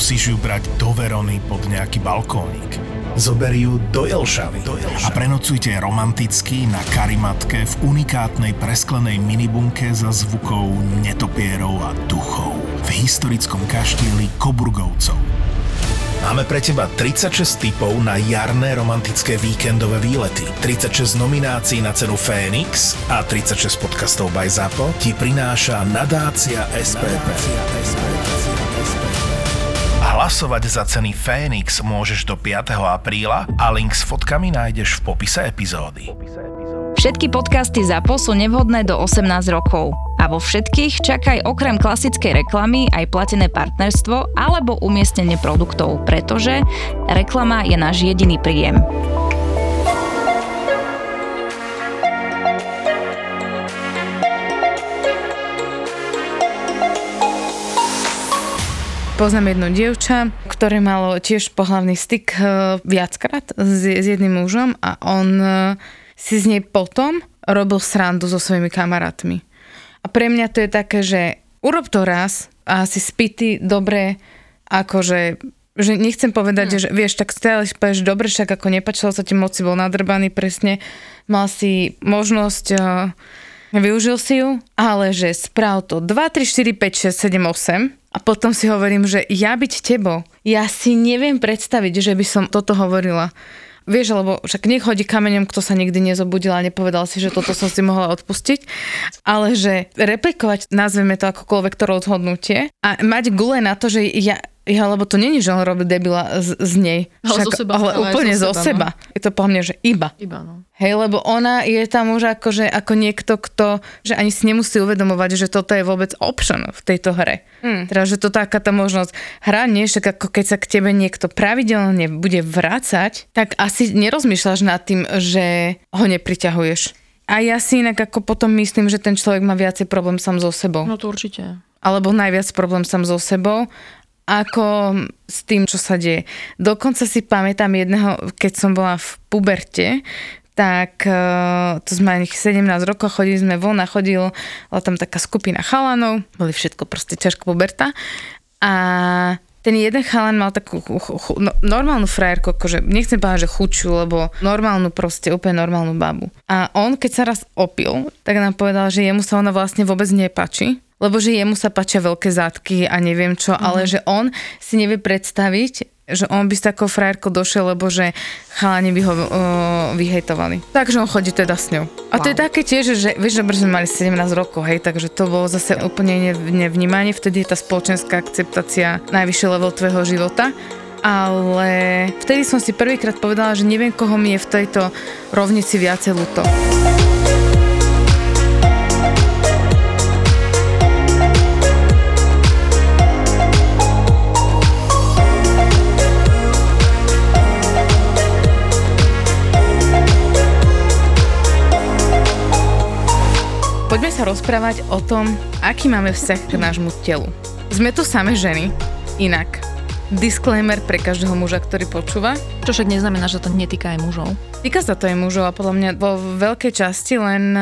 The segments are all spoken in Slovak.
Nemusíš ju brať do Verony pod nejaký balkónik. Zober ju do Jelšavy. Do Jelšavy. A prenocujte romanticky na karimatke v unikátnej presklenej minibunke za zvukou netopierov a duchov v historickom kaštieli Koburgovcov. Máme pre teba 36 typov na jarné romantické víkendové výlety, 36 nominácií na cenu Fénix a 36 podcastov by ZAPO ti prináša nadácia SPP. Hlasovať za ceny Fénix môžeš do 5. apríla a link s fotkami nájdeš v popise epizódy. Všetky podcasty ZAPO sú nevhodné do 18 rokov. A vo všetkých čakaj okrem klasickej reklamy aj platené partnerstvo alebo umiestnenie produktov, pretože reklama je náš jediný príjem. Poznám jedno dievča, ktoré malo tiež pohlavný styk eh, viackrát s, s jedným mužom a on eh, si z nej potom robil srandu so svojimi kamarátmi. A pre mňa to je také, že urob to raz a si spity dobre, akože že nechcem povedať, hmm. že vieš, tak stále povieš, dobre, však ako nepačilo sa ti moci, bol nadrbaný presne, mal si možnosť, uh, využil si ju, ale že správ to 2, 3, 4, 5, 6, 7, 8 a potom si hovorím, že ja byť tebou, ja si neviem predstaviť, že by som toto hovorila. Vieš, lebo však nech chodí kameňom, kto sa nikdy nezobudil a nepovedal si, že toto som si mohla odpustiť, ale že replikovať, nazveme to akokoľvek to rozhodnutie a mať gule na to, že ja, ja, lebo to není, že on robí debila z, z nej. Ale, Však, zo seba, ale, ale úplne zo seba. seba. No. Je to po mne, že iba. Iba, no. Hej, lebo ona je tam už akože, ako niekto, kto, že ani si nemusí uvedomovať, že toto je vôbec option v tejto hre. Hmm. Teda, že to taká tá možnosť. Hra nie, však ako keď sa k tebe niekto pravidelne bude vrácať, tak asi nerozmýšľaš nad tým, že ho nepriťahuješ. A ja si inak ako potom myslím, že ten človek má viacej problém sám so sebou. No to určite. Alebo najviac problém sám so sebou ako s tým, čo sa deje. Dokonca si pamätám jedného, keď som bola v puberte, tak uh, to sme 17 rokov, chodili sme von a chodil, bola tam taká skupina chalanov, boli všetko proste ťažko puberta a ten jeden chalan mal takú ch- ch- no, normálnu frajerku, akože nechcem povedať, že chučiu, lebo normálnu proste, úplne normálnu babu. A on, keď sa raz opil, tak nám povedal, že jemu sa ona vlastne vôbec nepačí, lebo že jemu sa páčia veľké zadky a neviem čo, mm-hmm. ale že on si nevie predstaviť, že on by s takou frajerkou došiel, lebo že chalani by ho uh, vyhejtovali. Takže on chodí teda s ňou. A wow. to je také tiež, že vieš, že sme mali 17 rokov, hej, takže to bolo zase úplne nevnímanie, vtedy je tá spoločenská akceptácia najvyšší level tvojho života ale vtedy som si prvýkrát povedala, že neviem, koho mi je v tejto rovnici viacej ľúto. Sa rozprávať o tom, aký máme vzťah k nášmu telu. Sme tu same ženy, inak. Disclaimer pre každého muža, ktorý počúva. Čo však neznamená, že to netýka aj mužov. Týka sa to aj mužov a podľa mňa vo veľkej časti len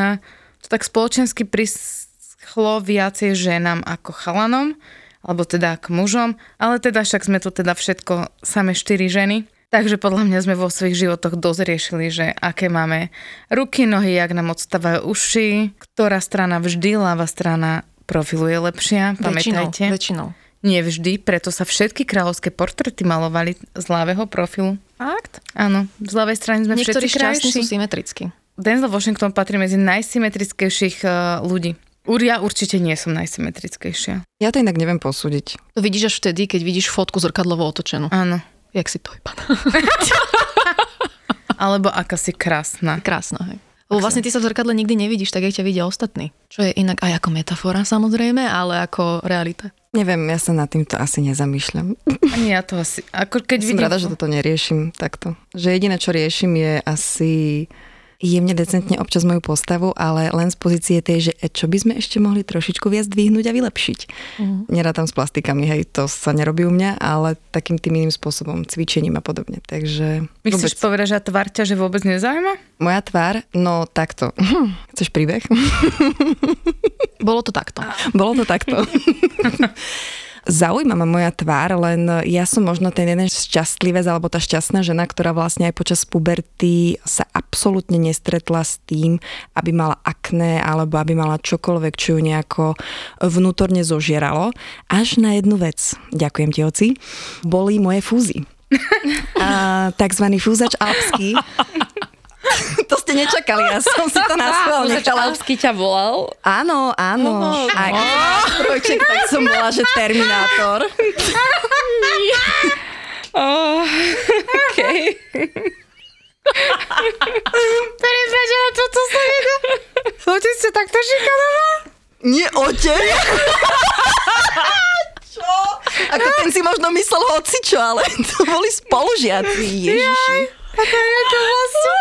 to tak spoločensky prischlo viacej ženám ako chalanom, alebo teda ako mužom, ale teda však sme tu teda všetko same štyri ženy. Takže podľa mňa sme vo svojich životoch dosť riešili, že aké máme ruky, nohy, jak nám odstávajú uši, ktorá strana vždy, ľava strana profilu je lepšia, pamätajte. Väčšinou, Nie vždy, preto sa všetky kráľovské portrety malovali z ľavého profilu. Fakt? Áno, z ľavej strany sme Niektorí všetci šťastní sú krajší. symetrickí. Denzel Washington patrí medzi najsymetrickejších uh, ľudí. Ur- Ja určite nie som najsymetrickejšia. Ja to inak neviem posúdiť. To vidíš až vtedy, keď vidíš fotku zrkadlovo otočenú. Áno. Jak si to vypadá. Alebo aká si krásna. Krásna, hej. Lebo vlastne ty sa v zrkadle nikdy nevidíš, tak jak ťa vidia ostatní. Čo je inak aj ako metafora samozrejme, ale ako realita. Neviem, ja sa nad týmto asi nezamýšľam. Ani ja to asi... Ako keď Som vidím... rada, že toto neriešim takto. Že jediné, čo riešim je asi jemne decentne občas moju postavu, ale len z pozície tej, že e, čo by sme ešte mohli trošičku viac dvihnúť a vylepšiť. Mhm. Nerátam s plastikami, hej, to sa nerobí u mňa, ale takým tým iným spôsobom, cvičením a podobne. Takže My chceš vôbec- povedať, že tvár ťa, že vôbec nezaujíma? Moja tvár, no takto. Chceš príbeh? Bolo to takto. Bolo to takto. zaujíma ma moja tvár, len ja som možno ten jeden šťastlivec alebo tá šťastná žena, ktorá vlastne aj počas puberty sa absolútne nestretla s tým, aby mala akné alebo aby mala čokoľvek, čo ju nejako vnútorne zožieralo. Až na jednu vec, ďakujem ti oci, boli moje fúzy. A, takzvaný fúzač alpský ste nečakali, ja som si to na schvál nechala. Ťa volal? Áno, áno. Oh, Aj trojček, tak som bola, že Terminátor. Oh, okay. Prepáč, ale toto sa nedá. Otec sa takto šikanoval? Nie otec. čo? Ako ten si možno myslel hocičo, ale to boli spolužiaci. Ježiši. A to je to vlastne.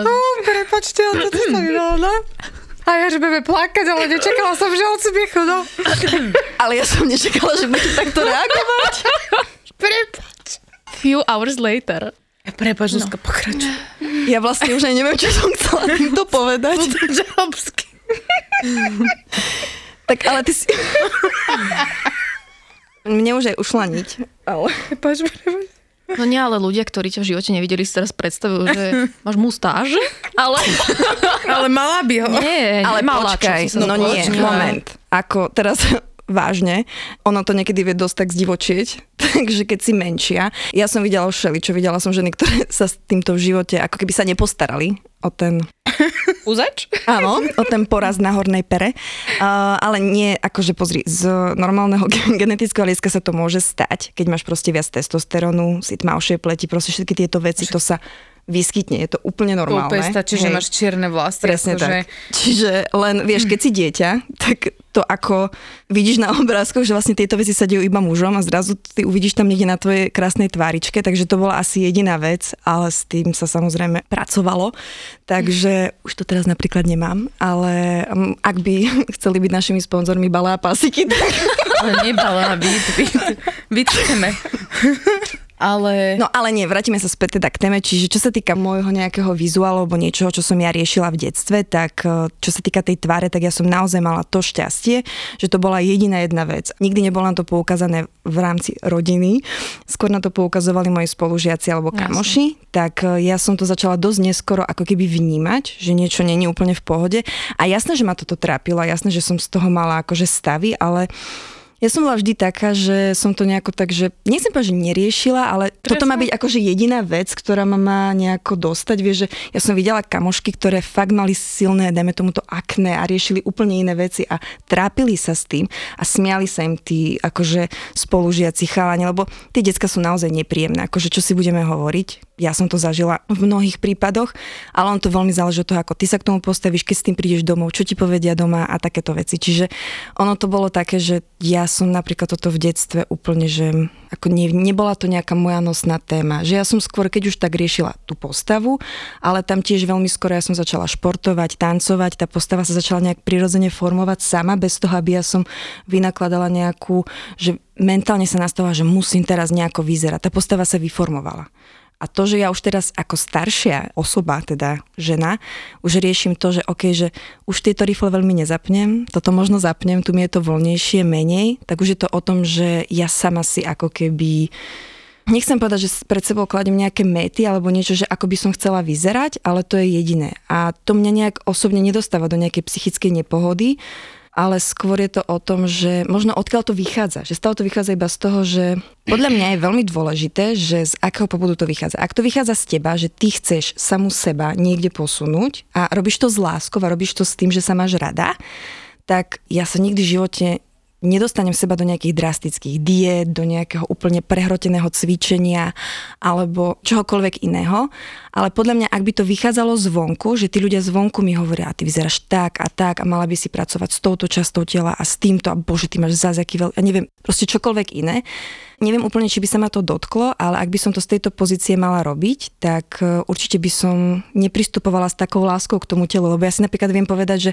Oh, prepačte, ale toto sa nedalo, no. A ja, že budeme plakať, ale nečakala som, že od smiechu, no. Ale ja som nečakala, že budete takto reagovať. Prepač. Few hours later. Prepač, Zuzka, no. pokračuj. Ja vlastne už aj neviem, čo som chcela týmto povedať. Žalbsky. Tak ale ty si... Mne už aj ušla niť. Ale... Prepač, prepač. No nie, ale ľudia, ktorí ťa v živote nevideli, si teraz predstavujú, že máš mustáž, ale... Ale mala by ho. Nie, Ale nemala, počkaj, sa no nie, počkaj. moment. Ako teraz vážne, ono to niekedy vie dosť tak zdivočieť, takže keď si menšia, ja som videla už čo videla som ženy, ktoré sa s týmto v živote ako keby sa nepostarali o ten Uzač? Áno, o ten poraz na hornej pere. Uh, ale nie, akože pozri, z normálneho genetického hľadiska sa to môže stať, keď máš proste viac testosterónu, si tmavšie pleti, proste všetky tieto veci, to sa vyskytne, je to úplne normálne. Úplne stačí, že máš čierne vlasy. Presne akože... tak. Čiže len, vieš, keď si dieťa, tak to ako vidíš na obrázkoch, že vlastne tieto veci sa dejú iba mužom a zrazu ty uvidíš tam niekde na tvojej krásnej tváričke, takže to bola asi jediná vec, ale s tým sa samozrejme pracovalo. Takže už to teraz napríklad nemám, ale um, ak by chceli byť našimi sponzormi Balá a Pasiky, tak Ale nebala, byt, byt, byt chceme. Ale... No ale nie, vrátime sa späť teda k téme, čiže čo sa týka môjho nejakého vizuálu alebo niečoho, čo som ja riešila v detstve, tak eh, čo sa týka tej tváre, tak ja som naozaj mala to šťastie, že to bola jediná jedna vec. Nikdy nebolo na to poukázané v rámci rodiny, skôr na to poukazovali moji spolužiaci alebo kamoši, tak eh, ja som to začala dosť neskoro ako keby vnímať, že niečo není úplne v pohode. A jasné, že ma toto trápilo, jasné, že som z toho mala akože stavy, ale ja som bola vždy taká, že som to nejako tak, že nechcem povedať, že neriešila, ale Presne. toto má byť akože jediná vec, ktorá ma má nejako dostať. Vieš, že ja som videla kamošky, ktoré fakt mali silné, dajme tomuto akné a riešili úplne iné veci a trápili sa s tým a smiali sa im tí akože spolužiaci chalani, lebo tie decka sú naozaj nepríjemné. Akože čo si budeme hovoriť? Ja som to zažila v mnohých prípadoch, ale on to veľmi záleží od toho, ako ty sa k tomu postavíš, keď s tým prídeš domov, čo ti povedia doma a takéto veci. Čiže ono to bolo také, že ja som napríklad toto v detstve úplne, že ako ne, nebola to nejaká moja nosná téma. Že ja som skôr, keď už tak riešila tú postavu, ale tam tiež veľmi skoro ja som začala športovať, tancovať, tá postava sa začala nejak prirodzene formovať sama, bez toho, aby ja som vynakladala nejakú, že mentálne sa nastavila, že musím teraz nejako vyzerať. Tá postava sa vyformovala. A to, že ja už teraz ako staršia osoba, teda žena, už riešim to, že OK, že už tieto rifle veľmi nezapnem, toto možno zapnem, tu mi je to voľnejšie, menej, tak už je to o tom, že ja sama si ako keby Nechcem povedať, že pred sebou kladem nejaké méty alebo niečo, že ako by som chcela vyzerať, ale to je jediné. A to mňa nejak osobne nedostáva do nejakej psychickej nepohody, ale skôr je to o tom, že možno odkiaľ to vychádza. Že stále to vychádza iba z toho, že podľa mňa je veľmi dôležité, že z akého pobudu to vychádza. Ak to vychádza z teba, že ty chceš samu seba niekde posunúť a robíš to s láskou a robíš to s tým, že sa máš rada, tak ja sa nikdy v živote nedostanem seba do nejakých drastických diet, do nejakého úplne prehroteného cvičenia alebo čohokoľvek iného. Ale podľa mňa, ak by to vychádzalo zvonku, že tí ľudia zvonku mi hovoria, a ty vyzeráš tak a tak a mala by si pracovať s touto častou tela a s týmto a bože, ty máš zás aký veľký, ja neviem, proste čokoľvek iné. Neviem úplne, či by sa ma to dotklo, ale ak by som to z tejto pozície mala robiť, tak e, určite by som nepristupovala s takou láskou k tomu telu, lebo ja si napríklad viem povedať, že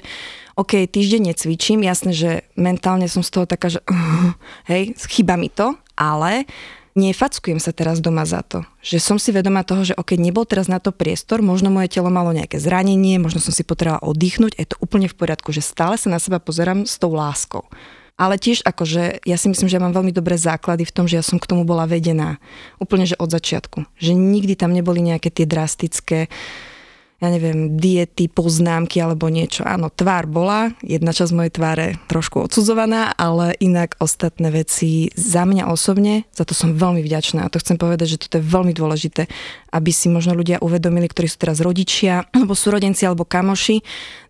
OK, týždeň necvičím, jasné, že mentálne som z toho taká, že hej, chýba mi to, ale nefackujem sa teraz doma za to. Že som si vedomá toho, že ok, nebol teraz na to priestor, možno moje telo malo nejaké zranenie, možno som si potrebovala oddychnúť, je to úplne v poriadku, že stále sa na seba pozerám s tou láskou. Ale tiež akože, ja si myslím, že ja mám veľmi dobré základy v tom, že ja som k tomu bola vedená. Úplne, že od začiatku. Že nikdy tam neboli nejaké tie drastické ja neviem, diety, poznámky alebo niečo. Áno, tvár bola, jedna časť mojej tváre trošku odsudzovaná, ale inak ostatné veci za mňa osobne, za to som veľmi vďačná a to chcem povedať, že toto je veľmi dôležité, aby si možno ľudia uvedomili, ktorí sú teraz rodičia, alebo súrodenci, alebo kamoši,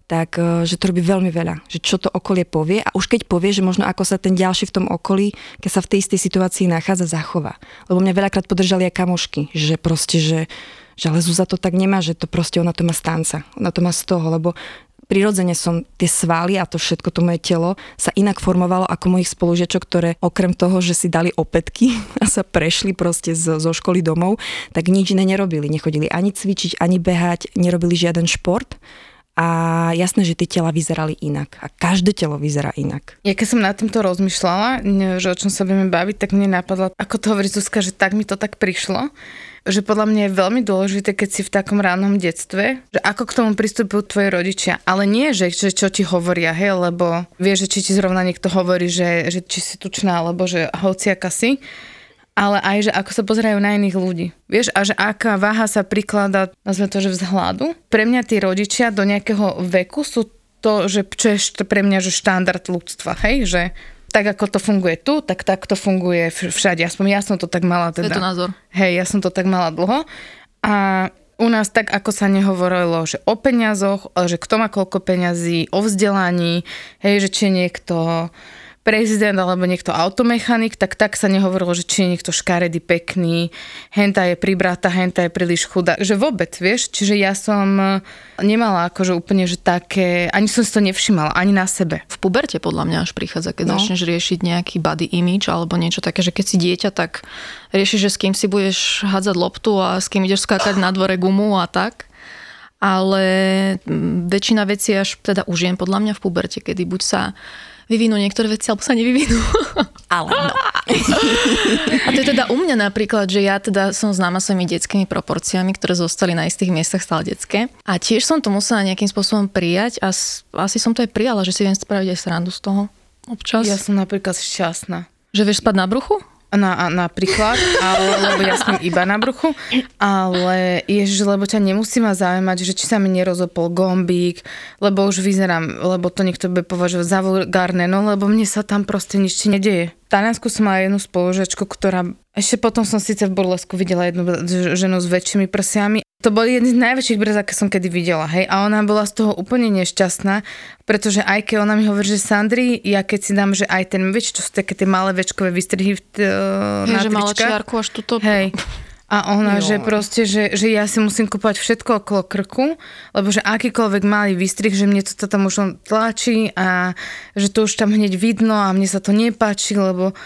tak e, že to robí veľmi veľa, že čo to okolie povie a už keď povie, že možno ako sa ten ďalší v tom okolí, keď sa v tej istej situácii nachádza, zachová. Lebo mňa veľakrát podržali aj kamošky, že proste, že že ale Zúza to tak nemá, že to proste ona to má stanca. Ona to má z toho, lebo prirodzene som tie svaly a to všetko, to moje telo sa inak formovalo ako mojich spolužiečok, ktoré okrem toho, že si dali opätky a sa prešli proste zo, zo školy domov, tak nič iné nerobili. Nechodili ani cvičiť, ani behať, nerobili žiaden šport. A jasné, že tie tela vyzerali inak. A každé telo vyzerá inak. Ja keď som nad týmto rozmýšľala, že o čom sa budeme baviť, tak mne napadlo, ako to hovorí Zuzka, že tak mi to tak prišlo, že podľa mňa je veľmi dôležité, keď si v takom ránom detstve, že ako k tomu pristupujú tvoji rodičia. Ale nie, že, že čo ti hovoria, hej, lebo vieš, že či ti zrovna niekto hovorí, že, že či si tučná, alebo že hociaka si, ale aj, že ako sa pozerajú na iných ľudí. Vieš, a že aká váha sa prikladá, nazveme to, že vzhľadu. Pre mňa tí rodičia do nejakého veku sú to, že čo je pre mňa že štandard ľudstva, hej, že tak ako to funguje tu, tak tak to funguje všade. Aspoň ja som to tak mala teda. Je to názor. Hej, ja som to tak mala dlho. A u nás tak, ako sa nehovorilo, že o peniazoch, že kto má koľko peňazí, o vzdelaní, hej, že či niekto prezident alebo niekto automechanik, tak tak sa nehovorilo, že či je niekto škaredý, pekný, henta je pribrata, henta je príliš chudá, že vôbec, vieš, čiže ja som eh, nemala akože úplne, že také, ani som si to nevšimala, ani na sebe. V puberte podľa mňa až prichádza, keď no. začneš riešiť nejaký body image alebo niečo také, že keď si dieťa, tak riešiš, že s kým si budeš hádzať loptu a s kým ideš skákať na dvore gumu a tak ale väčšina vecí až teda užijem podľa mňa v puberte, kedy buď sa vyvinú niektoré veci, alebo sa nevyvinú. Ale no. A to je teda u mňa napríklad, že ja teda som známa svojimi detskými proporciami, ktoré zostali na istých miestach stále detské. A tiež som to musela nejakým spôsobom prijať a asi som to aj prijala, že si viem spraviť aj srandu z toho občas. Ja som napríklad šťastná. Že vieš spať na bruchu? Na, napríklad, ale, lebo ja som iba na bruchu, ale ježiš, lebo ťa nemusí ma zaujímať, že či sa mi nerozopol gombík, lebo už vyzerám, lebo to niekto by považoval za vulgárne, no lebo mne sa tam proste nič nedeje. V Taliansku som mala jednu spolužečku, ktorá ešte potom som síce v burlesku videla jednu ženu s väčšími prsiami to bol jeden z najväčších brez, aké som kedy videla, hej. A ona bola z toho úplne nešťastná, pretože aj keď ona mi hovorí, že Sandri, ja keď si dám, že aj ten, vieš, čo sú také tie malé večkové vystrihy v t- hej, na že mala čiarku až tuto. Hej. A ona, jo. že proste, že, že ja si musím kúpať všetko okolo krku, lebo že akýkoľvek malý výstrih, že mne to tam už tlačí a že to už tam hneď vidno a mne sa to nepáči, lebo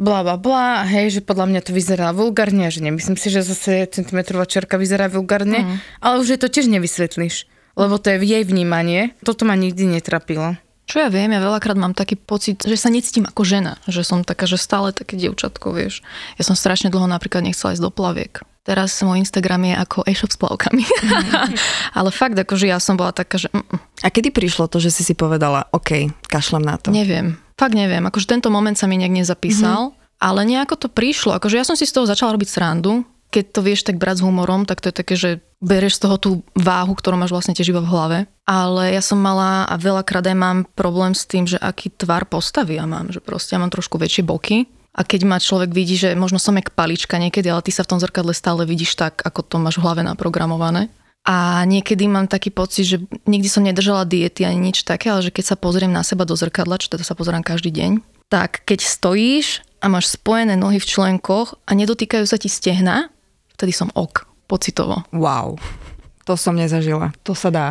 bla bla bla, hej, že podľa mňa to vyzerá vulgárne, že nemyslím si, že zase centimetrová čerka vyzerá vulgárne, mm. ale už je to tiež nevysvetlíš, lebo to je jej vnímanie. Toto ma nikdy netrapilo. Čo ja viem, ja veľakrát mám taký pocit, že sa necítim ako žena, že som taká, že stále také dievčatko, vieš. Ja som strašne dlho napríklad nechcela ísť do plaviek. Teraz môj Instagram je ako e-shop s plavkami. Mm. Ale fakt, akože ja som bola taká, že... Mm. A kedy prišlo to, že si si povedala, OK, kašlem na to? Neviem. Fakt neviem, akože tento moment sa mi nejak nezapísal, mm-hmm. ale nejako to prišlo, akože ja som si z toho začala robiť srandu, keď to vieš tak brať s humorom, tak to je také, že bereš z toho tú váhu, ktorú máš vlastne tiež iba v hlave. Ale ja som mala a veľakrát aj mám problém s tým, že aký tvar postavy ja mám, že proste ja mám trošku väčšie boky. A keď ma človek vidí, že možno som jak palička niekedy, ale ty sa v tom zrkadle stále vidíš tak, ako to máš v hlave naprogramované. A niekedy mám taký pocit, že nikdy som nedržala diety ani nič také, ale že keď sa pozriem na seba do zrkadla, čo teda sa pozerám každý deň, tak keď stojíš a máš spojené nohy v členkoch a nedotýkajú sa ti stehna, vtedy som ok, pocitovo. Wow, to som nezažila. To sa dá?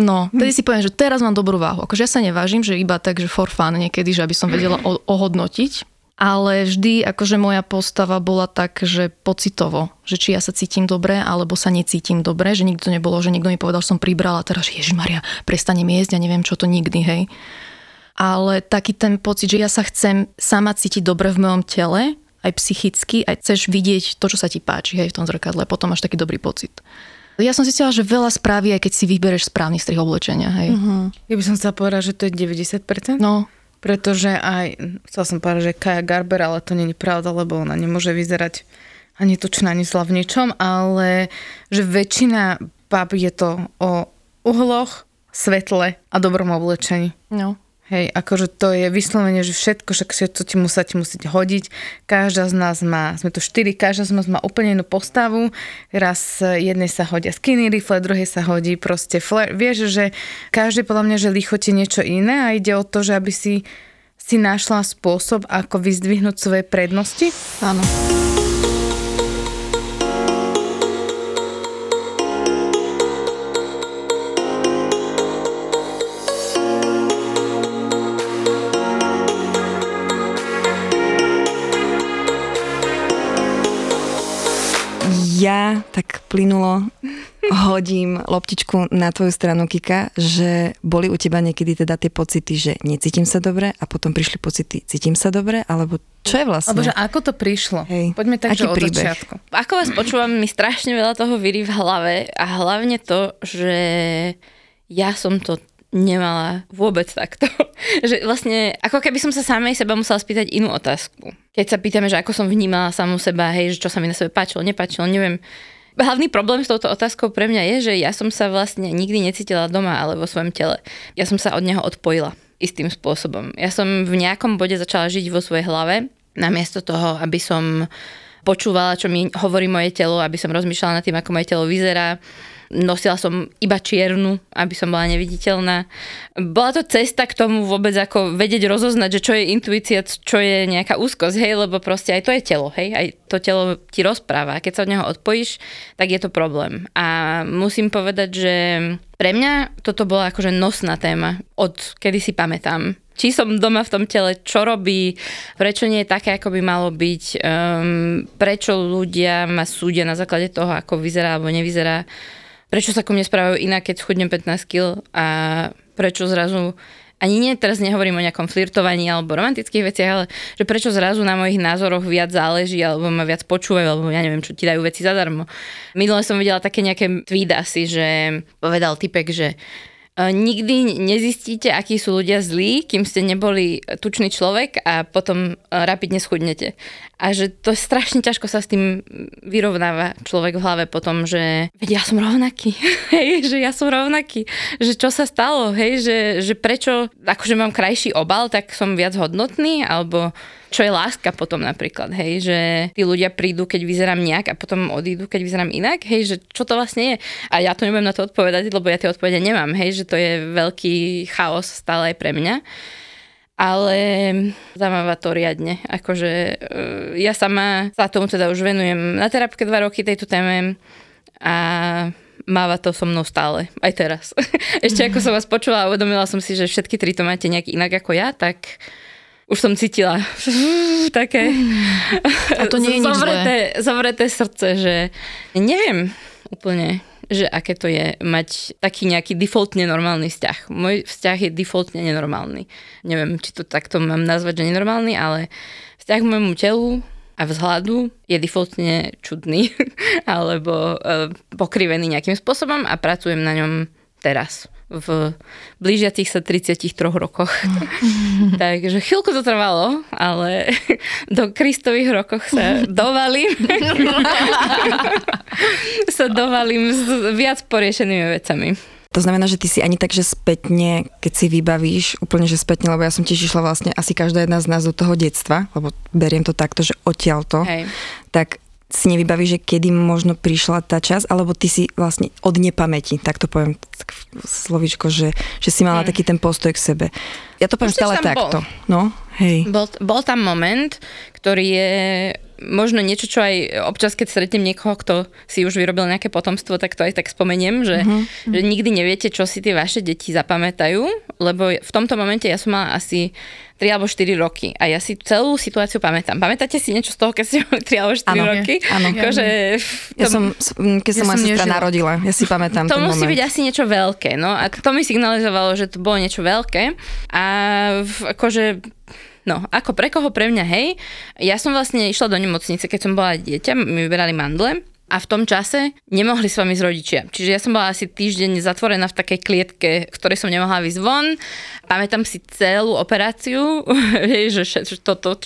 No, tedy si poviem, že teraz mám dobrú váhu. Akože ja sa nevážim, že iba tak, že for fun niekedy, že aby som vedela ohodnotiť, ale vždy akože moja postava bola tak, že pocitovo, že či ja sa cítim dobre, alebo sa necítim dobre, že nikdy to nebolo, že niekto mi povedal, že som pribrala, teraz, že Maria, prestanem jesť, ja neviem čo to nikdy, hej. Ale taký ten pocit, že ja sa chcem sama cítiť dobre v mojom tele, aj psychicky, aj chceš vidieť to, čo sa ti páči, hej, v tom zrkadle, potom máš taký dobrý pocit. Ja som zistila, že veľa spraví, aj keď si vybereš správny strih oblečenia, hej. Uh-huh. Ja by som chcela povedať, že to je 90%. No, pretože aj, chcel som povedať, že Kaja Garber, ale to není pravda, lebo ona nemôže vyzerať ani tučná, ani zla v ničom, ale že väčšina bab je to o uhloch, svetle a dobrom oblečení. No. Hej, akože to je vyslovene, že všetko, však všetko ti musí, ti musíte hodiť. Každá z nás má, sme tu štyri, každá z nás má úplne inú postavu. Raz jednej sa hodia skinny rifle, druhej sa hodí proste flare. Vieš, že každý podľa mňa, že lichote niečo iné a ide o to, že aby si si našla spôsob, ako vyzdvihnúť svoje prednosti. Áno. Ja tak plynulo hodím loptičku na tvoju stranu, Kika, že boli u teba niekedy teda tie pocity, že necítim sa dobre a potom prišli pocity, cítim sa dobre, alebo čo je vlastne? Alebo že ako to prišlo? Hej. Poďme tak, Aký že od príbeh? začiatku. Ako vás počúvam, mi strašne veľa toho vyrí v hlave a hlavne to, že ja som to nemala vôbec takto. že vlastne, ako keby som sa samej seba musela spýtať inú otázku. Keď sa pýtame, že ako som vnímala samú seba, hej, že čo sa mi na sebe páčilo, nepáčilo, neviem. Hlavný problém s touto otázkou pre mňa je, že ja som sa vlastne nikdy necítila doma, ale vo svojom tele. Ja som sa od neho odpojila istým spôsobom. Ja som v nejakom bode začala žiť vo svojej hlave, namiesto toho, aby som počúvala, čo mi hovorí moje telo, aby som rozmýšľala nad tým, ako moje telo vyzerá. Nosila som iba čiernu, aby som bola neviditeľná. Bola to cesta k tomu vôbec ako vedieť rozoznať, že čo je intuícia, čo je nejaká úzkosť, hej, lebo proste aj to je telo, hej, aj to telo ti rozpráva. Keď sa od neho odpojíš, tak je to problém. A musím povedať, že pre mňa toto bola akože nosná téma, od kedy si pamätám či som doma v tom tele, čo robí, prečo nie je také, ako by malo byť, um, prečo ľudia ma súdia na základe toho, ako vyzerá alebo nevyzerá, prečo sa ku mne správajú inak, keď schudnem 15 kg a prečo zrazu ani nie, teraz nehovorím o nejakom flirtovaní alebo romantických veciach, ale že prečo zrazu na mojich názoroch viac záleží alebo ma viac počúvajú, alebo ja neviem, čo ti dajú veci zadarmo. Minule som videla také nejaké tweet asi, že povedal typek, že E, nikdy nezistíte, akí sú ľudia zlí, kým ste neboli tučný človek a potom e, rapidne schudnete. A že to je strašne ťažko sa s tým vyrovnáva človek v hlave potom, že veď ja som rovnaký, hej, že ja som rovnaký, že čo sa stalo, hej, že, že prečo, akože mám krajší obal, tak som viac hodnotný, alebo čo je láska potom napríklad, hej, že tí ľudia prídu, keď vyzerám nejak a potom odídu, keď vyzerám inak, hej, že čo to vlastne je. A ja to nebudem na to odpovedať, lebo ja tie odpovede nemám, hej, že to je veľký chaos stále aj pre mňa. Ale zamáva to riadne. Akože e, ja sama sa tomu teda už venujem na terapke dva roky tejto téme a máva to so mnou stále, aj teraz. Ešte ako som vás počula a uvedomila som si, že všetky tri to máte nejak inak ako ja, tak už som cítila také A to nie je zavreté, zavreté srdce, že neviem úplne, že aké to je mať taký nejaký defaultne normálny vzťah. Môj vzťah je defaultne nenormálny. Neviem, či to takto mám nazvať, že nenormálny, ale vzťah k môjmu telu a vzhľadu je defaultne čudný alebo e, pokrivený nejakým spôsobom a pracujem na ňom teraz v blížiacich sa 33 rokoch. Takže chvíľku to trvalo, ale do Kristových rokoch sa dovalím. sa dovalím s viac poriešenými vecami. To znamená, že ty si ani tak, že spätne, keď si vybavíš, úplne že spätne, lebo ja som tiež išla vlastne asi každá jedna z nás do toho detstva, lebo beriem to takto, že odtiaľ to, Hej. tak si nevybavíš, že kedy možno prišla tá čas, alebo ty si vlastne od nepamäti, tak to poviem tak slovíčko, že, že si mala Hmm. taký ten postoj k sebe. Ja to poviem Určite stále tam bol. takto. No, hej. Bol, bol tam moment, ktorý je možno niečo, čo aj občas, keď stretnem niekoho, kto si už vyrobil nejaké potomstvo, tak to aj tak spomeniem, že, že nikdy neviete, čo si tie vaše deti zapamätajú, lebo v tomto momente ja som mala asi 3 alebo 4 roky a ja si celú situáciu pamätám. Pamätáte si niečo z toho, keď ste mali 3 alebo 4 Áno, roky? áno. Akože, Ja to- som, keď sa Ja moja som sestra narodila, ja si pamätám to musí moment. byť asi niečo veľké, no a to mi signalizovalo, že to bolo niečo veľké a v, akože No, ako pre koho? Pre mňa, hej. Ja som vlastne išla do nemocnice, keď som bola dieťa, mi vyberali mandle a v tom čase nemohli s vami z rodičia. Čiže ja som bola asi týždeň zatvorená v takej klietke, v ktorej som nemohla výsť von. Pamätám si celú operáciu, že toto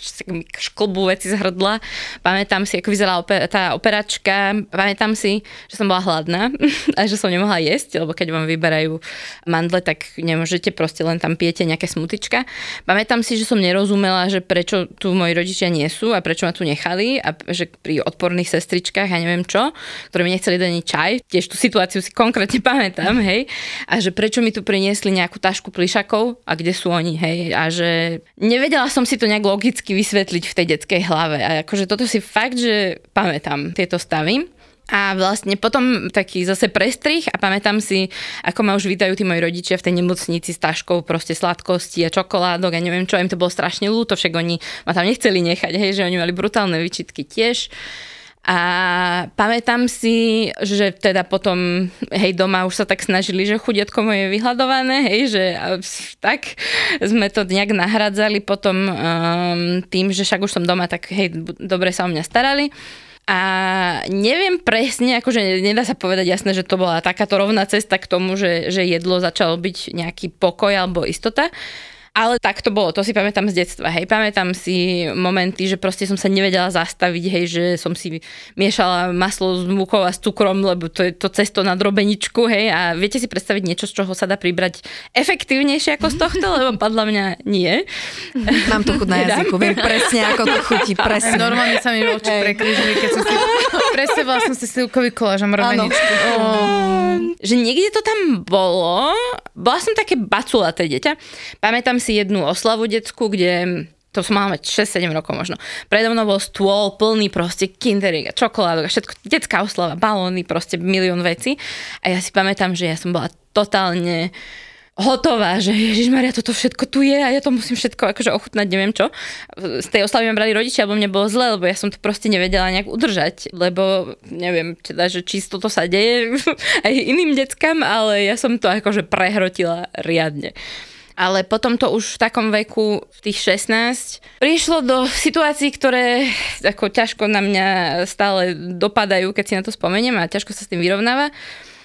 šklbu veci z hrdla. Pamätám si, ako vyzerala tá operačka. Pamätám si, že som bola hladná a že som nemohla jesť, lebo keď vám vyberajú mandle, tak nemôžete, proste len tam pijete nejaké smutička. Pamätám si, že som nerozumela, že prečo tu moji rodičia nie sú a prečo ma tu nechali a že pri odporných sestričkách, ja neviem čo, ktoré mi nechceli dať ani čaj. Tiež tú situáciu si konkrétne pamätám, hej. A že prečo mi tu priniesli nejakú tašku plišakov a kde sú oni, hej. A že nevedela som si to nejak logicky vysvetliť v tej detskej hlave. A akože toto si fakt, že pamätám tieto stavy. A vlastne potom taký zase prestrih a pamätám si, ako ma už vítajú tí moji rodičia v tej nemocnici s taškou proste sladkosti a čokoládok a neviem čo, im to bolo strašne ľúto, však oni ma tam nechceli nechať, hej, že oni mali brutálne výčitky tiež. A pamätám si, že teda potom, hej, doma už sa tak snažili, že chudetko moje vyhľadované, hej, že tak sme to nejak nahradzali potom um, tým, že však už som doma, tak hej, dobre sa o mňa starali. A neviem presne, akože nedá sa povedať jasné, že to bola takáto rovná cesta k tomu, že, že jedlo začalo byť nejaký pokoj alebo istota. Ale tak to bolo, to si pamätám z detstva, hej. Pamätám si momenty, že proste som sa nevedela zastaviť, hej, že som si miešala maslo s múkou a s cukrom, lebo to je to cesto na drobeničku, hej. A viete si predstaviť niečo, z čoho sa dá pribrať efektívnejšie ako z tohto, lebo podľa mňa nie. Mám to chuť na jazyku, viem presne, ako to chutí, presne. Normálne sa mi oči prekryžili, keď som si predstavila som si silkový koláž a mrveničku. Oh. Že niekde to tam bolo. Bola som také baculaté dieťa. Pamätám si si jednu oslavu detskú, kde to som mala mať 6-7 rokov možno. Predo mnou bol stôl plný proste kinderík a čokoládok a všetko, detská oslava, balóny, proste milión vecí. A ja si pamätám, že ja som bola totálne hotová, že Ježiš Maria, toto všetko tu je a ja to musím všetko akože ochutnať, neviem čo. Z tej oslavy ma brali rodičia, alebo mne bolo zle, lebo ja som to proste nevedela nejak udržať, lebo neviem, teda, že čisto to sa deje aj iným deckám, ale ja som to akože prehrotila riadne ale potom to už v takom veku, v tých 16, prišlo do situácií, ktoré ako ťažko na mňa stále dopadajú, keď si na to spomeniem a ťažko sa s tým vyrovnáva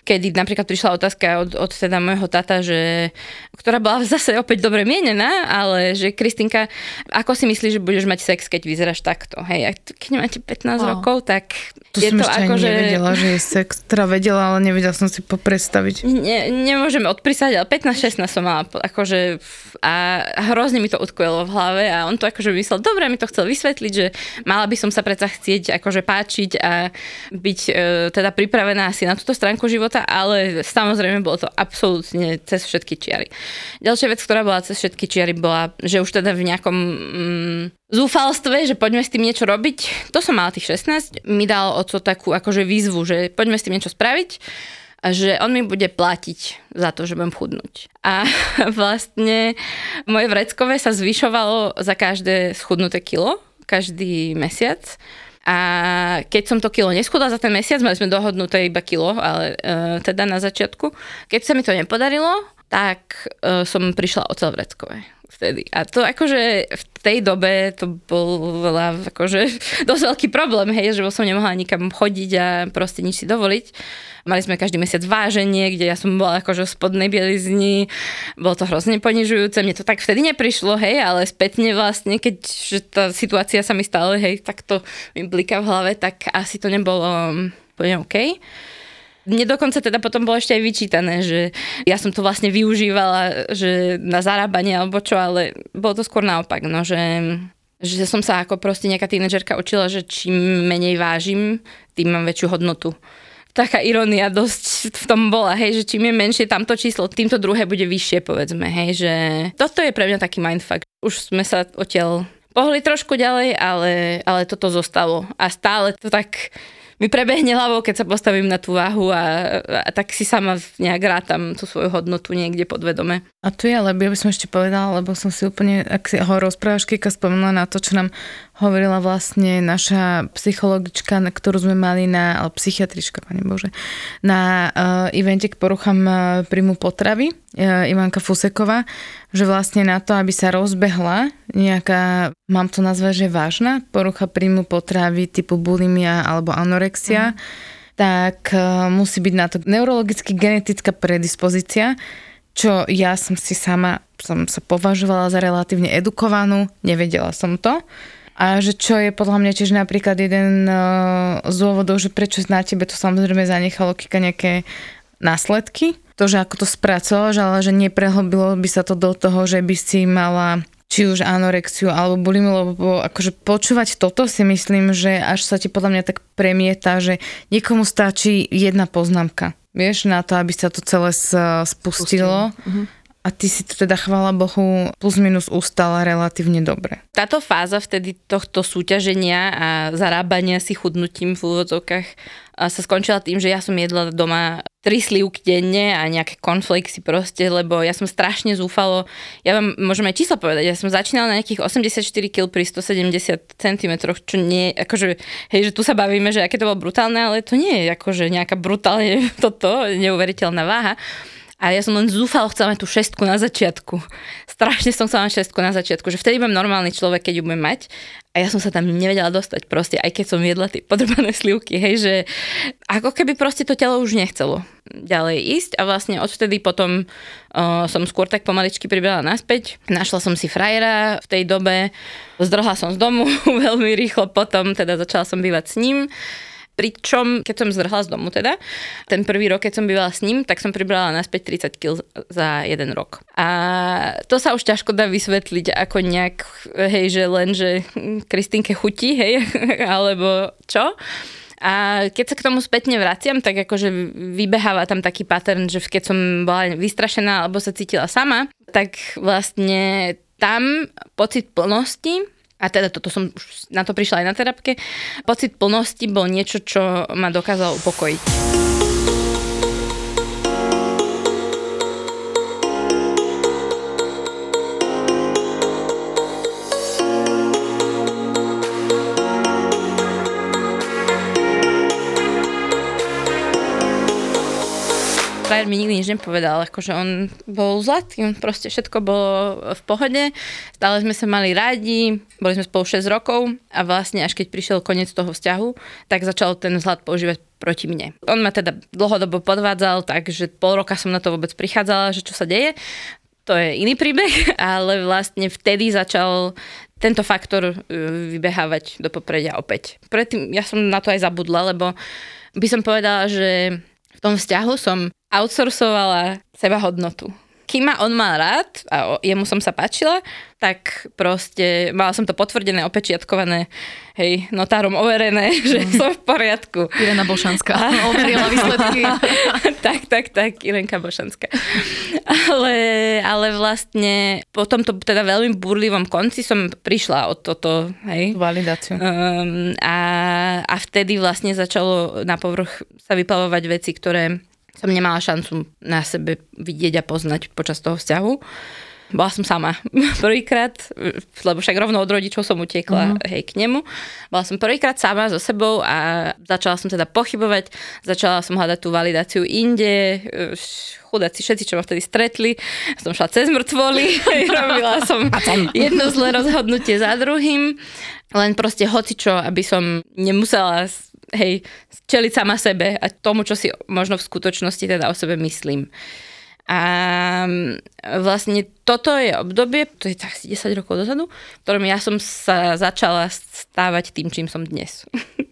kedy napríklad prišla otázka od, od teda môjho tata, že, ktorá bola zase opäť dobre mienená, ale že Kristinka, ako si myslíš, že budeš mať sex, keď vyzeráš takto? Hej, keď máte 15 oh. rokov, tak to je som to ešte ako, že... nevedela, že je sex. Teda vedela, ale nevedela som si popredstaviť. Ne, nemôžeme odprísať, ale 15-16 som mala akože a hrozne mi to utkvelo v hlave a on to akože myslel, dobre mi to chcel vysvetliť, že mala by som sa predsa chcieť akože páčiť a byť e, teda pripravená asi na túto stránku života života, ale samozrejme bolo to absolútne cez všetky čiary. Ďalšia vec, ktorá bola cez všetky čiary, bola, že už teda v nejakom mm, zúfalstve, že poďme s tým niečo robiť. To som mala tých 16, mi dal o to takú akože výzvu, že poďme s tým niečo spraviť a že on mi bude platiť za to, že budem chudnúť. A vlastne moje vreckové sa zvyšovalo za každé schudnuté kilo, každý mesiac. A keď som to kilo neschudla za ten mesiac, mali sme dohodnuté iba kilo, ale uh, teda na začiatku, keď sa mi to nepodarilo, tak uh, som prišla o celvreckové vtedy. A to akože v tej dobe to bol veľa, akože dosť veľký problém, hej, že som nemohla nikam chodiť a proste nič si dovoliť. Mali sme každý mesiac váženie, kde ja som bola akože v spodnej bielizni. Bolo to hrozne ponižujúce. Mne to tak vtedy neprišlo, hej, ale spätne vlastne, keď že tá situácia sa mi stále, hej, tak to mi bliká v hlave, tak asi to nebolo úplne OK. Mne dokonca teda potom bolo ešte aj vyčítané, že ja som to vlastne využívala že na zarábanie alebo čo, ale bolo to skôr naopak, no, že že som sa ako proste nejaká tínedžerka učila, že čím menej vážim, tým mám väčšiu hodnotu taká irónia dosť v tom bola, hej, že čím je menšie tamto číslo, týmto druhé bude vyššie, povedzme, hej, že toto je pre mňa taký mindfuck. Už sme sa odtiaľ pohli trošku ďalej, ale, ale toto zostalo. A stále to tak mi prebehne hlavou, keď sa postavím na tú váhu a, a tak si sama nejak rátam tú svoju hodnotu niekde podvedome. A tu je, ale ja by som ešte povedala, lebo som si úplne, ak si ho rozprávaš, Kika spomenula na to, čo nám hovorila vlastne naša psychologička, na ktorú sme mali na, ale psychiatrička, pane Bože, na uh, evente k poruchám uh, príjmu potravy, uh, Ivanka Fuseková, že vlastne na to, aby sa rozbehla nejaká, mám to nazvať, že vážna porucha príjmu potravy typu bulimia alebo anorexia, mm. tak uh, musí byť na to neurologicky genetická predispozícia, čo ja som si sama, som sa považovala za relatívne edukovanú, nevedela som to. A že čo je podľa mňa tiež napríklad jeden uh, z dôvodov, že prečo na tebe to samozrejme zanechalo kýka nejaké následky. To, že ako to spracovaš, ale že neprehlbilo by sa to do toho, že by si mala či už anorexiu alebo bulimiu, lebo akože počúvať toto si myslím, že až sa ti podľa mňa tak premieta, že niekomu stačí jedna poznámka, vieš, na to, aby sa to celé spustilo. spustilo. Uh-huh a ty si to teda, chvála Bohu, plus minus ustala relatívne dobre. Táto fáza vtedy tohto súťaženia a zarábania si chudnutím v úvodzovkách sa skončila tým, že ja som jedla doma tri slivky denne a nejaké konflexy proste, lebo ja som strašne zúfalo, ja vám môžem aj číslo povedať, ja som začínala na nejakých 84 kg pri 170 cm, čo nie, akože, hej, že tu sa bavíme, že aké to bolo brutálne, ale to nie je akože nejaká brutálne toto, neuveriteľná váha. A ja som len zúfal chcela mať tú šestku na začiatku. Strašne som chcela mať šestku na začiatku, že vtedy budem normálny človek, keď ju budem mať. A ja som sa tam nevedela dostať proste, aj keď som jedla tie podrbané slivky, hej, že ako keby proste to telo už nechcelo ďalej ísť a vlastne odvtedy potom uh, som skôr tak pomaličky pribrala naspäť. Našla som si frajera v tej dobe, zdrhla som z domu veľmi rýchlo potom, teda začala som bývať s ním. Pričom, keď som zdrhla z domu teda, ten prvý rok, keď som bývala s ním, tak som pribrala naspäť 30 kg za jeden rok. A to sa už ťažko dá vysvetliť ako nejak, hej, že len, že Kristínke chutí, hej, alebo čo. A keď sa k tomu spätne vraciam, tak akože vybeháva tam taký pattern, že keď som bola vystrašená alebo sa cítila sama, tak vlastne tam pocit plnosti a teda toto som už na to prišla aj na terapke, pocit plnosti bol niečo, čo ma dokázalo upokojiť. Frajer mi nikdy nič nepovedal, akože on bol zlatý, proste všetko bolo v pohode, stále sme sa mali rádi, boli sme spolu 6 rokov a vlastne až keď prišiel koniec toho vzťahu, tak začal ten vzhľad používať proti mne. On ma teda dlhodobo podvádzal, takže pol roka som na to vôbec prichádzala, že čo sa deje. To je iný príbeh, ale vlastne vtedy začal tento faktor e, vybehávať do popredia opäť. Predtým ja som na to aj zabudla, lebo by som povedala, že tom vzťahu som outsourcovala seba hodnotu. Kým ma on mal rád a jemu som sa páčila, tak proste mala som to potvrdené, opečiatkované, hej, notárom overené, že mm. som v poriadku. Irena Bošanská overila výsledky. tak, tak, tak, Irenka Bošanská. ale, ale vlastne po tomto teda veľmi burlivom konci som prišla od toto, hej. Validáciu. Um, a, a vtedy vlastne začalo na povrch sa vyplavovať veci, ktoré som nemala šancu na sebe vidieť a poznať počas toho vzťahu. Bola som sama prvýkrát, lebo však rovno od rodičov som utiekla uh-huh. hej, k nemu. Bola som prvýkrát sama so sebou a začala som teda pochybovať, začala som hľadať tú validáciu inde, chudáci všetci, čo ma vtedy stretli, som šla cez mŕtvoly, robila som jedno zlé rozhodnutie za druhým, len proste hocičo, aby som nemusela hej, čeliť sama sebe a tomu, čo si možno v skutočnosti teda o sebe myslím. A mm, vlastne toto je obdobie, to je tak 10 rokov dozadu, v ktorom ja som sa začala stávať tým, čím som dnes.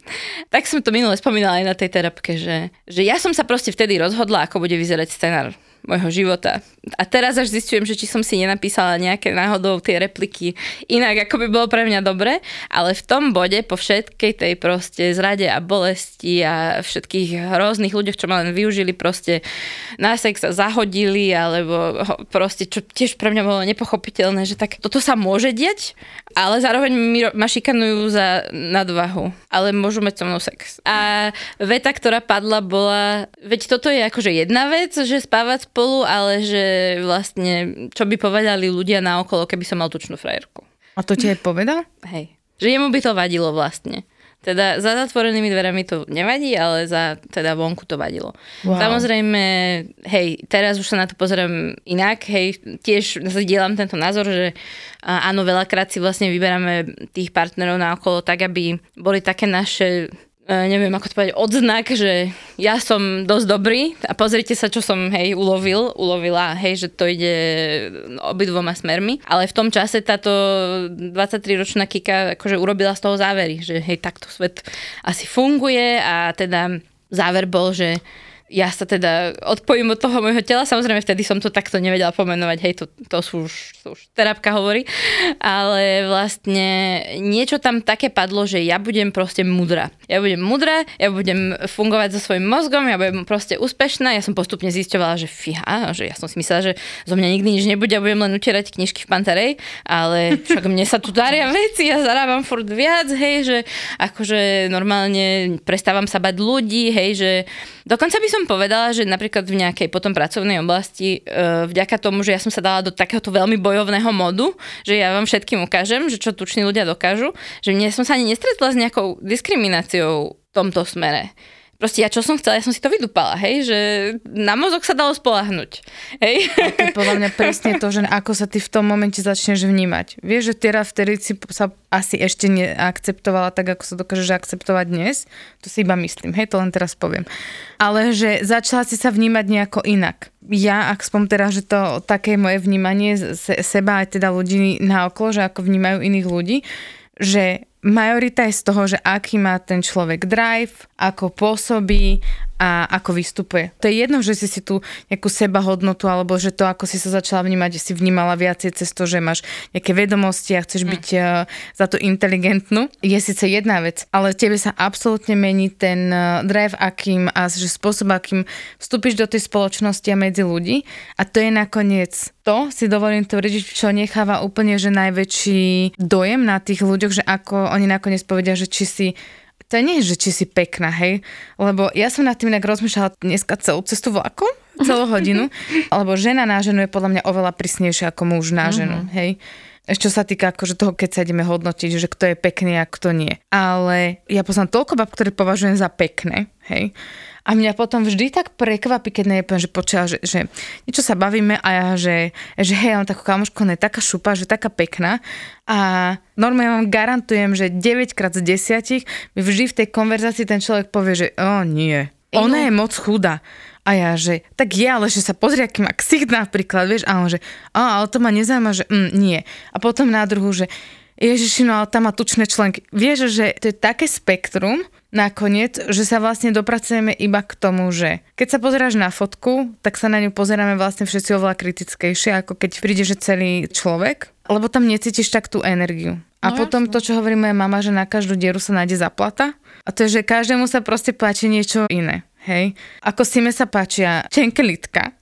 tak som to minule spomínala aj na tej terapke, že, že ja som sa proste vtedy rozhodla, ako bude vyzerať scenár môjho života. A teraz až zistujem, že či som si nenapísala nejaké náhodou tie repliky inak, ako by bolo pre mňa dobre, ale v tom bode po všetkej tej proste zrade a bolesti a všetkých hrozných ľuďoch, čo ma len využili proste na sex a zahodili, alebo proste, čo tiež pre mňa bolo nepochopiteľné, že tak toto sa môže diať, ale zároveň ma šikanujú za nadvahu, ale môžu mať so mnou sex. A veta, ktorá padla, bola, veď toto je akože jedna vec, že spávať spolu, ale že vlastne, čo by povedali ľudia na okolo, keby som mal tučnú frajerku. A to ti aj povedal? Hej. Že jemu by to vadilo vlastne. Teda za zatvorenými dverami to nevadí, ale za teda vonku to vadilo. Wow. Samozrejme, hej, teraz už sa na to pozerám inak, hej, tiež zdieľam tento názor, že áno, veľakrát si vlastne vyberáme tých partnerov na okolo tak, aby boli také naše neviem ako to povedať, odznak, že ja som dosť dobrý a pozrite sa, čo som hej ulovil, ulovila, hej, že to ide obidvoma smermi. Ale v tom čase táto 23-ročná Kika akože urobila z toho závery, že hej, takto svet asi funguje a teda záver bol, že ja sa teda odpojím od toho môjho tela, samozrejme vtedy som to takto nevedela pomenovať, hej, to, to sú už, to už terapka hovorí, ale vlastne niečo tam také padlo, že ja budem proste mudra. Ja budem mudra, ja budem fungovať so svojím mozgom, ja budem proste úspešná, ja som postupne zisťovala, že fíha, že ja som si myslela, že zo mňa nikdy nič nebude, ja budem len utierať knižky v Pantarej, ale však mne sa tu daria veci, ja zarábam furt viac, hej, že akože normálne prestávam sa bať ľudí, hej, že dokonca by som som povedala, že napríklad v nejakej potom pracovnej oblasti, e, vďaka tomu, že ja som sa dala do takéhoto veľmi bojovného modu, že ja vám všetkým ukážem, že čo tuční ľudia dokážu, že mne som sa ani nestretla s nejakou diskrimináciou v tomto smere proste ja čo som chcela, ja som si to vydupala, hej, že na mozog sa dalo spolahnuť, hej. A to je podľa mňa presne to, že ako sa ty v tom momente začneš vnímať. Vieš, že teraz vtedy si sa asi ešte neakceptovala tak, ako sa dokážeš akceptovať dnes, to si iba myslím, hej, to len teraz poviem. Ale že začala si sa vnímať nejako inak. Ja, ak spom teraz, že to také moje vnímanie se, seba aj teda ľudí na okolo, že ako vnímajú iných ľudí, že majorita je z toho, že aký má ten človek drive, ako pôsobí a ako vystupuje. To je jedno, že si si tu nejakú sebahodnotu alebo že to, ako si sa začala vnímať, že si vnímala viacej cez to, že máš nejaké vedomosti a chceš mm. byť uh, za to inteligentnú, je síce jedna vec, ale tebe sa absolútne mení ten uh, drive, akým a že spôsob, akým vstúpiš do tej spoločnosti a medzi ľudí a to je nakoniec to, si dovolím tvrdiť, čo necháva úplne, že najväčší dojem na tých ľuďoch, že ako oni nakoniec povedia, že či si to nie je, že či si pekná, hej, lebo ja som nad tým inak rozmýšľala dneska celú cestu vlakom, celú hodinu, lebo žena na ženu je podľa mňa oveľa prísnejšia ako muž na ženu, mm-hmm. hej. Čo sa týka akože toho, keď sa ideme hodnotiť, že kto je pekný a kto nie. Ale ja poznám toľko bab, ktoré považujem za pekné, hej. A mňa potom vždy tak prekvapí, keď nepoviem, že počia, že, že niečo sa bavíme a ja, že, že hej, mám takú kamošku, ona je taká šupa, že taká pekná. A normálne vám garantujem, že 9 krát z 10 mi vždy v tej konverzácii ten človek povie, že o nie, ona je moc chudá. A ja, že tak je, ale že sa pozrie, aký má ksicht napríklad, vieš, a on, že a, ale to ma nezaujíma, že mm, nie. A potom na druhu, že Ježiši, no ale tam má tučné členky. Vieš, že to je také spektrum, nakoniec, že sa vlastne dopracujeme iba k tomu, že keď sa pozeráš na fotku, tak sa na ňu pozeráme vlastne všetci oveľa kritickejšie, ako keď príde, že celý človek, lebo tam necítiš tak tú energiu. A no, potom jasne. to, čo hovorí moja mama, že na každú dieru sa nájde zaplata. A to je, že každému sa proste páči niečo iné. Hej? Ako Sime sa páčia čenke litka.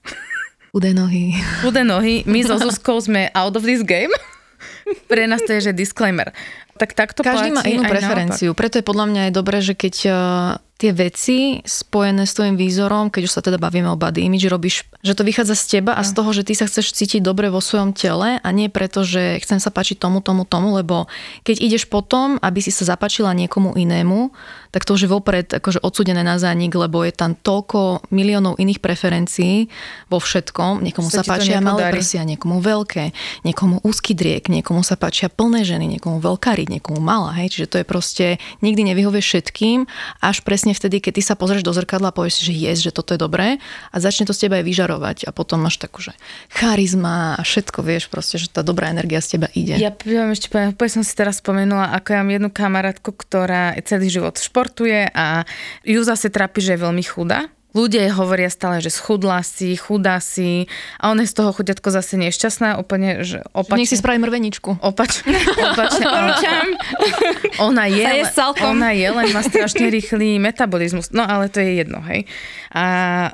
Udé nohy. Udé nohy. My so Zuzkou sme out of this game. Pre nás to je, že disclaimer. Tak takto Každý má inú preferenciu, naopak. preto je podľa mňa aj dobré, že keď uh, tie veci spojené s tvojim výzorom, keď už sa teda bavíme o body image, robíš, že to vychádza z teba a z toho, že ty sa chceš cítiť dobre vo svojom tele a nie preto, že chcem sa páčiť tomu, tomu, tomu, lebo keď ideš potom, aby si sa zapáčila niekomu inému, tak to už je vopred akože odsudené na zánik, lebo je tam toľko miliónov iných preferencií vo všetkom. Niekomu sa, páčia malé prsia, niekomu veľké, niekomu úzky driek, niekomu sa páčia plné ženy, niekomu veľká riť, niekomu malá. Hej? Čiže to je proste, nikdy nevyhovuje všetkým, až presne vtedy, keď ty sa pozrieš do zrkadla a povieš si, že yes, že toto je dobré a začne to z teba aj vyžarovať a potom máš takú, že charizma a všetko, vieš, proste, že tá dobrá energia z teba ide. Ja poviem ešte, poviem, som si teraz spomenula, ako ja mám jednu kamarátku, ktorá celý život šport športuje a ju zase trápi, že je veľmi chudá. Ľudia hovoria stále, že schudla si, chudá si a ona je z toho chudiatko zase nešťastná, úplne, že opačne. Nech si spraví mrveničku. Opačne. opačne ona, je, je ona je, len má strašne rýchly metabolizmus. No ale to je jedno, hej. A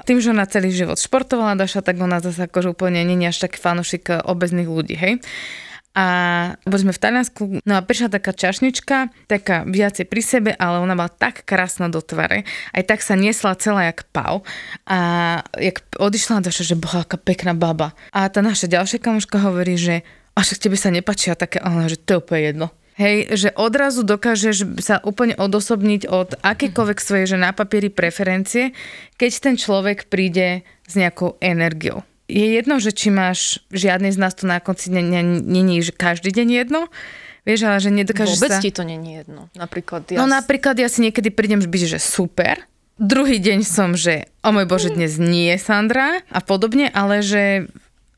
tým, že ona celý život športovala, Daša, tak ona zase akože úplne není až taký fanušik obezných ľudí, hej a boli sme v Taliansku, no a prišla taká čašnička, taká viacej pri sebe, ale ona bola tak krásna do tvare, aj tak sa niesla celá jak pau a jak odišla, došla, že boha, aká pekná baba. A tá naša ďalšia kamuška hovorí, že a však tebe sa nepačia také, ale že to je úplne jedno. Hej, že odrazu dokážeš sa úplne odosobniť od akékoľvek svojej, že na papieri preferencie, keď ten človek príde s nejakou energiou. Je jedno, že či máš, žiadny z nás to na konci není, že každý deň jedno, vieš, ale že nedokážeš Vôbec sa... ti to není jedno. Napríklad ja... No napríklad ja si niekedy prídem byť, že super, druhý deň som, že o môj Bože, dnes nie, Sandra a podobne, ale že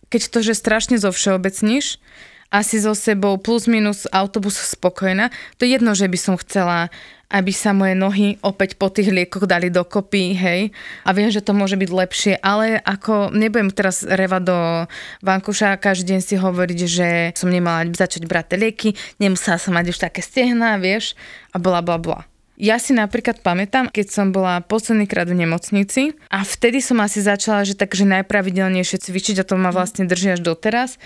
keď to, že strašne zo všeobecníš, asi so sebou plus minus autobus spokojná. To je jedno, že by som chcela aby sa moje nohy opäť po tých liekoch dali dokopy, hej. A viem, že to môže byť lepšie, ale ako nebudem teraz revať do vankuša každý deň si hovoriť, že som nemala začať brať tie lieky, nemusela som mať už také stehná, vieš, a bla bla bla. Ja si napríklad pamätám, keď som bola posledný krát v nemocnici a vtedy som asi začala, že takže najpravidelnejšie cvičiť a to ma vlastne drží až doteraz,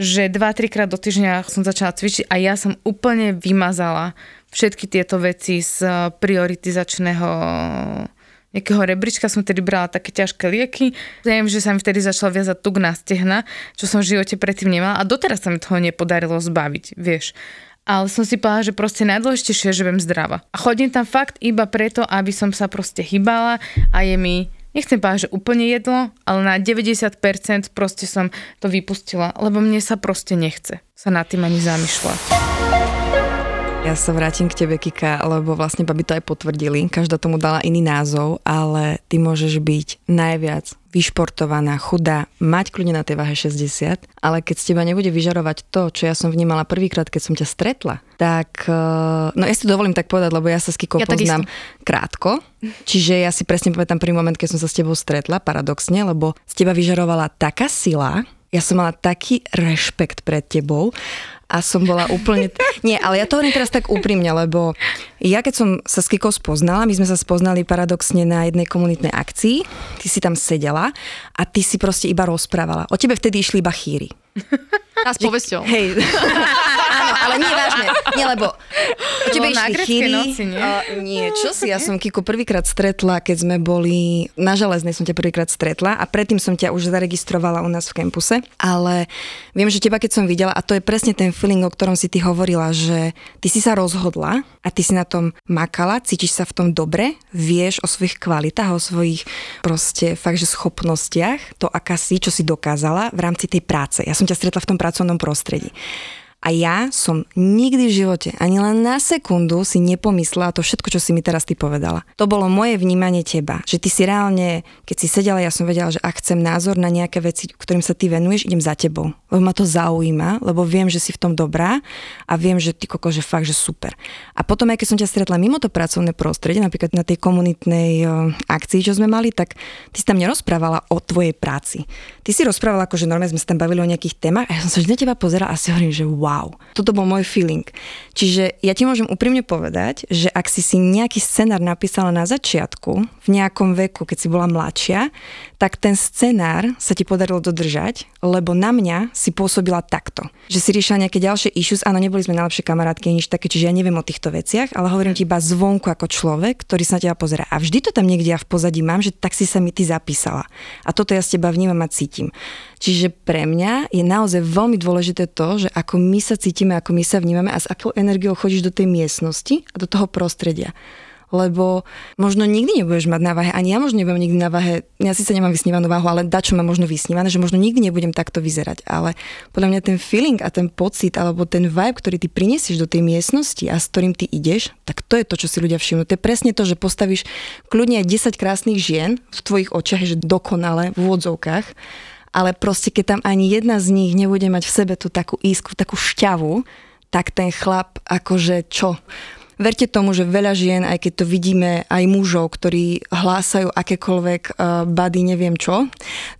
že 2-3 krát do týždňa som začala cvičiť a ja som úplne vymazala všetky tieto veci z prioritizačného nejakého rebríčka som tedy brala také ťažké lieky. Viem, že sa mi vtedy začala viazať tuk na stehna, čo som v živote predtým nemala a doteraz sa mi toho nepodarilo zbaviť, vieš. Ale som si povedala, že proste najdôležitejšie je, že viem zdrava. A chodím tam fakt iba preto, aby som sa proste hýbala a je mi nechcem povedať, že úplne jedlo, ale na 90% proste som to vypustila, lebo mne sa proste nechce sa nad tým ani zamýšľať. Ja sa vrátim k tebe, Kika, lebo vlastne babi to aj potvrdili. Každá tomu dala iný názov, ale ty môžeš byť najviac vyšportovaná, chudá, mať kľudne na tej váhe 60, ale keď z teba nebude vyžarovať to, čo ja som vnímala prvýkrát, keď som ťa stretla, tak, eh, no ja si dovolím tak povedať, lebo ja sa s Kikou ja poznám krátko, čiže ja si presne pamätám prvý moment, keď som sa s tebou stretla, paradoxne, lebo z teba vyžarovala taká sila, ja som mala taký rešpekt pred tebou a som bola úplne... Nie, ale ja to hovorím teraz tak úprimne, lebo ja keď som sa s Kikou spoznala, my sme sa spoznali paradoxne na jednej komunitnej akcii, ty si tam sedela a ty si proste iba rozprávala. O tebe vtedy išli iba chýry. A s povesťou. Hej. Ale nie vážne. Nie, lebo o tebe išli chýry. Noci, nie? Uh, nie, čo si, ja som Kiku prvýkrát stretla, keď sme boli, na Železnej som ťa prvýkrát stretla a predtým som ťa už zaregistrovala u nás v kampuse, ale viem, že teba keď som videla, a to je presne ten feeling, o ktorom si ty hovorila, že ty si sa rozhodla a ty si na tom makala, cítiš sa v tom dobre, vieš o svojich kvalitách, o svojich proste fakt, že schopnostiach, to aká si, čo si dokázala v rámci tej práce. Ja som ťa stretla v tom pracovnom prostredí. A ja som nikdy v živote, ani len na sekundu si nepomyslela to všetko, čo si mi teraz ty povedala. To bolo moje vnímanie teba. Že ty si reálne, keď si sedela, ja som vedela, že ak chcem názor na nejaké veci, ktorým sa ty venuješ, idem za tebou. Lebo ma to zaujíma, lebo viem, že si v tom dobrá a viem, že ty koko, že fakt, že super. A potom, aj keď som ťa stretla mimo to pracovné prostredie, napríklad na tej komunitnej akcii, čo sme mali, tak ty si tam nerozprávala o tvojej práci. Ty si rozprávala, ako že normálne sme sa tam bavili o nejakých témach a ja som sa vždy na teba pozerala a si hovorím, že wow, wow. Toto bol môj feeling. Čiže ja ti môžem úprimne povedať, že ak si si nejaký scenár napísala na začiatku, v nejakom veku, keď si bola mladšia, tak ten scenár sa ti podarilo dodržať, lebo na mňa si pôsobila takto. Že si riešila nejaké ďalšie issues, áno, neboli sme najlepšie kamarátky, nič také, čiže ja neviem o týchto veciach, ale hovorím ti iba zvonku ako človek, ktorý sa na teba pozera. A vždy to tam niekde ja v pozadí mám, že tak si sa mi ty zapísala. A toto ja z teba vnímam a cítim. Čiže pre mňa je naozaj veľmi dôležité to, že ako my sa cítime, ako my sa vnímame a s akou energiou chodíš do tej miestnosti a do toho prostredia lebo možno nikdy nebudeš mať na váhe, ani ja možno nebudem nikdy na váhe, ja síce nemám vysnívanú váhu, ale dačo má možno vysnívané, že možno nikdy nebudem takto vyzerať, ale podľa mňa ten feeling a ten pocit alebo ten vibe, ktorý ty prinesieš do tej miestnosti a s ktorým ty ideš, tak to je to, čo si ľudia všimnú. To je presne to, že postavíš kľudne aj 10 krásnych žien v tvojich očiach, že dokonale v úvodzovkách, ale proste keď tam ani jedna z nich nebude mať v sebe tú takú ísku, takú šťavu, tak ten chlap akože čo? Verte tomu, že veľa žien, aj keď to vidíme, aj mužov, ktorí hlásajú akékoľvek uh, bady, neviem čo,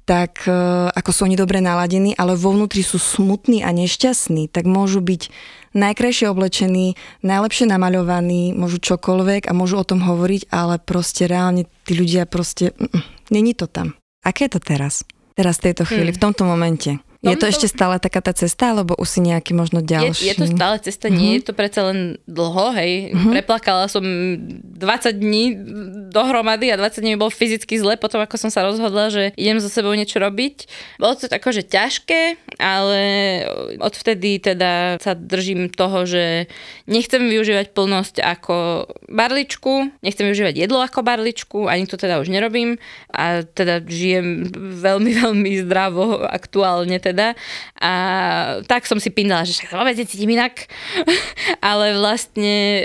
tak uh, ako sú oni dobre naladení, ale vo vnútri sú smutní a nešťastní, tak môžu byť najkrajšie oblečení, najlepšie namaľovaní, môžu čokoľvek a môžu o tom hovoriť, ale proste reálne tí ľudia proste, mm, mm není to tam. Aké je to teraz? Teraz v tejto chvíli, hmm. v tomto momente. Je to ešte stále taká tá cesta, alebo už si nejaký možno ďalší? Je, je to stále cesta, nie mm-hmm. je to predsa len dlho, hej. Mm-hmm. Preplakala som 20 dní dohromady a 20 dní mi bol fyzicky zle potom, ako som sa rozhodla, že idem so sebou niečo robiť. Bolo to tako, že ťažké, ale odvtedy teda sa držím toho, že nechcem využívať plnosť ako barličku, nechcem využívať jedlo ako barličku, ani to teda už nerobím a teda žijem veľmi, veľmi zdravo aktuálne teda a tak som si pindala, že však vôbec necítim inak, ale vlastne e,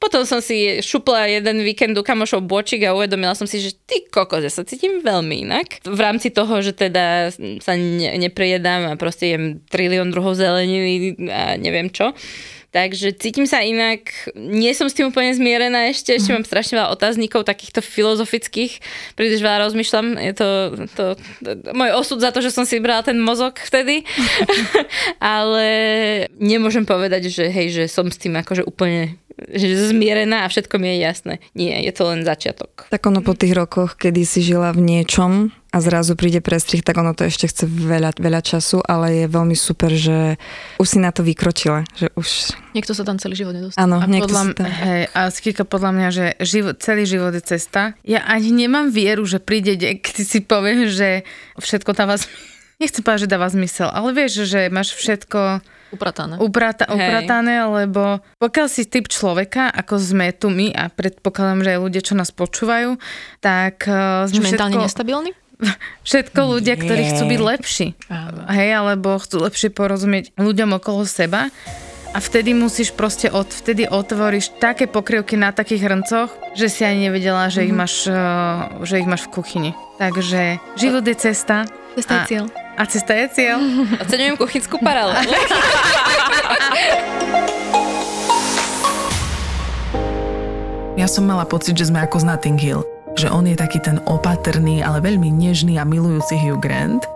potom som si šupla jeden víkend u kamošov bočik a uvedomila som si, že ty kokos, ja sa cítim veľmi inak. V rámci toho, že teda sa ne, neprejedám a proste jem trilión druhov zeleniny a neviem čo. Takže cítim sa inak, nie som s tým úplne zmierená ešte, ešte mám strašne veľa otáznikov takýchto filozofických, príliš veľa rozmýšľam, je to, to, to môj osud za to, že som si brala ten mozog vtedy, ale nemôžem povedať, že hej, že som s tým akože úplne že zmierená a všetko mi je jasné. Nie, je to len začiatok. Tak ono po tých rokoch, kedy si žila v niečom a zrazu príde prestrih, tak ono to ešte chce veľa, veľa času, ale je veľmi super, že už si na to vykročila. Že už... Niekto sa tam celý život nedostane. Áno, A niekto podľa, si tam... hej, a skýka podľa mňa, že život, celý život je cesta. Ja ani nemám vieru, že príde deň, keď si poviem, že všetko dáva zmysel. Nechcem povedať, že dáva zmysel, ale vieš, že máš všetko Upratané. uprata, Hej. upratané, lebo pokiaľ si typ človeka, ako sme tu my a predpokladám, že aj ľudia, čo nás počúvajú, tak uh, sme mentálne všetko, nestabilný? Všetko ľudia, ktorí chcú byť lepší. Áno. Hej, alebo chcú lepšie porozumieť ľuďom okolo seba. A vtedy musíš proste, od, vtedy otvoríš také pokrievky na takých hrncoch, že si ani nevedela, že, ich, máš, uh, že ich máš v kuchyni. Takže život je cesta. Cesta je a- cieľ. A cesta je cieľ. Oceňujem kuchynskú paralelu. Ja som mala pocit, že sme ako z Notting Hill. Že on je taký ten opatrný, ale veľmi nežný a milujúci Hugh Grant.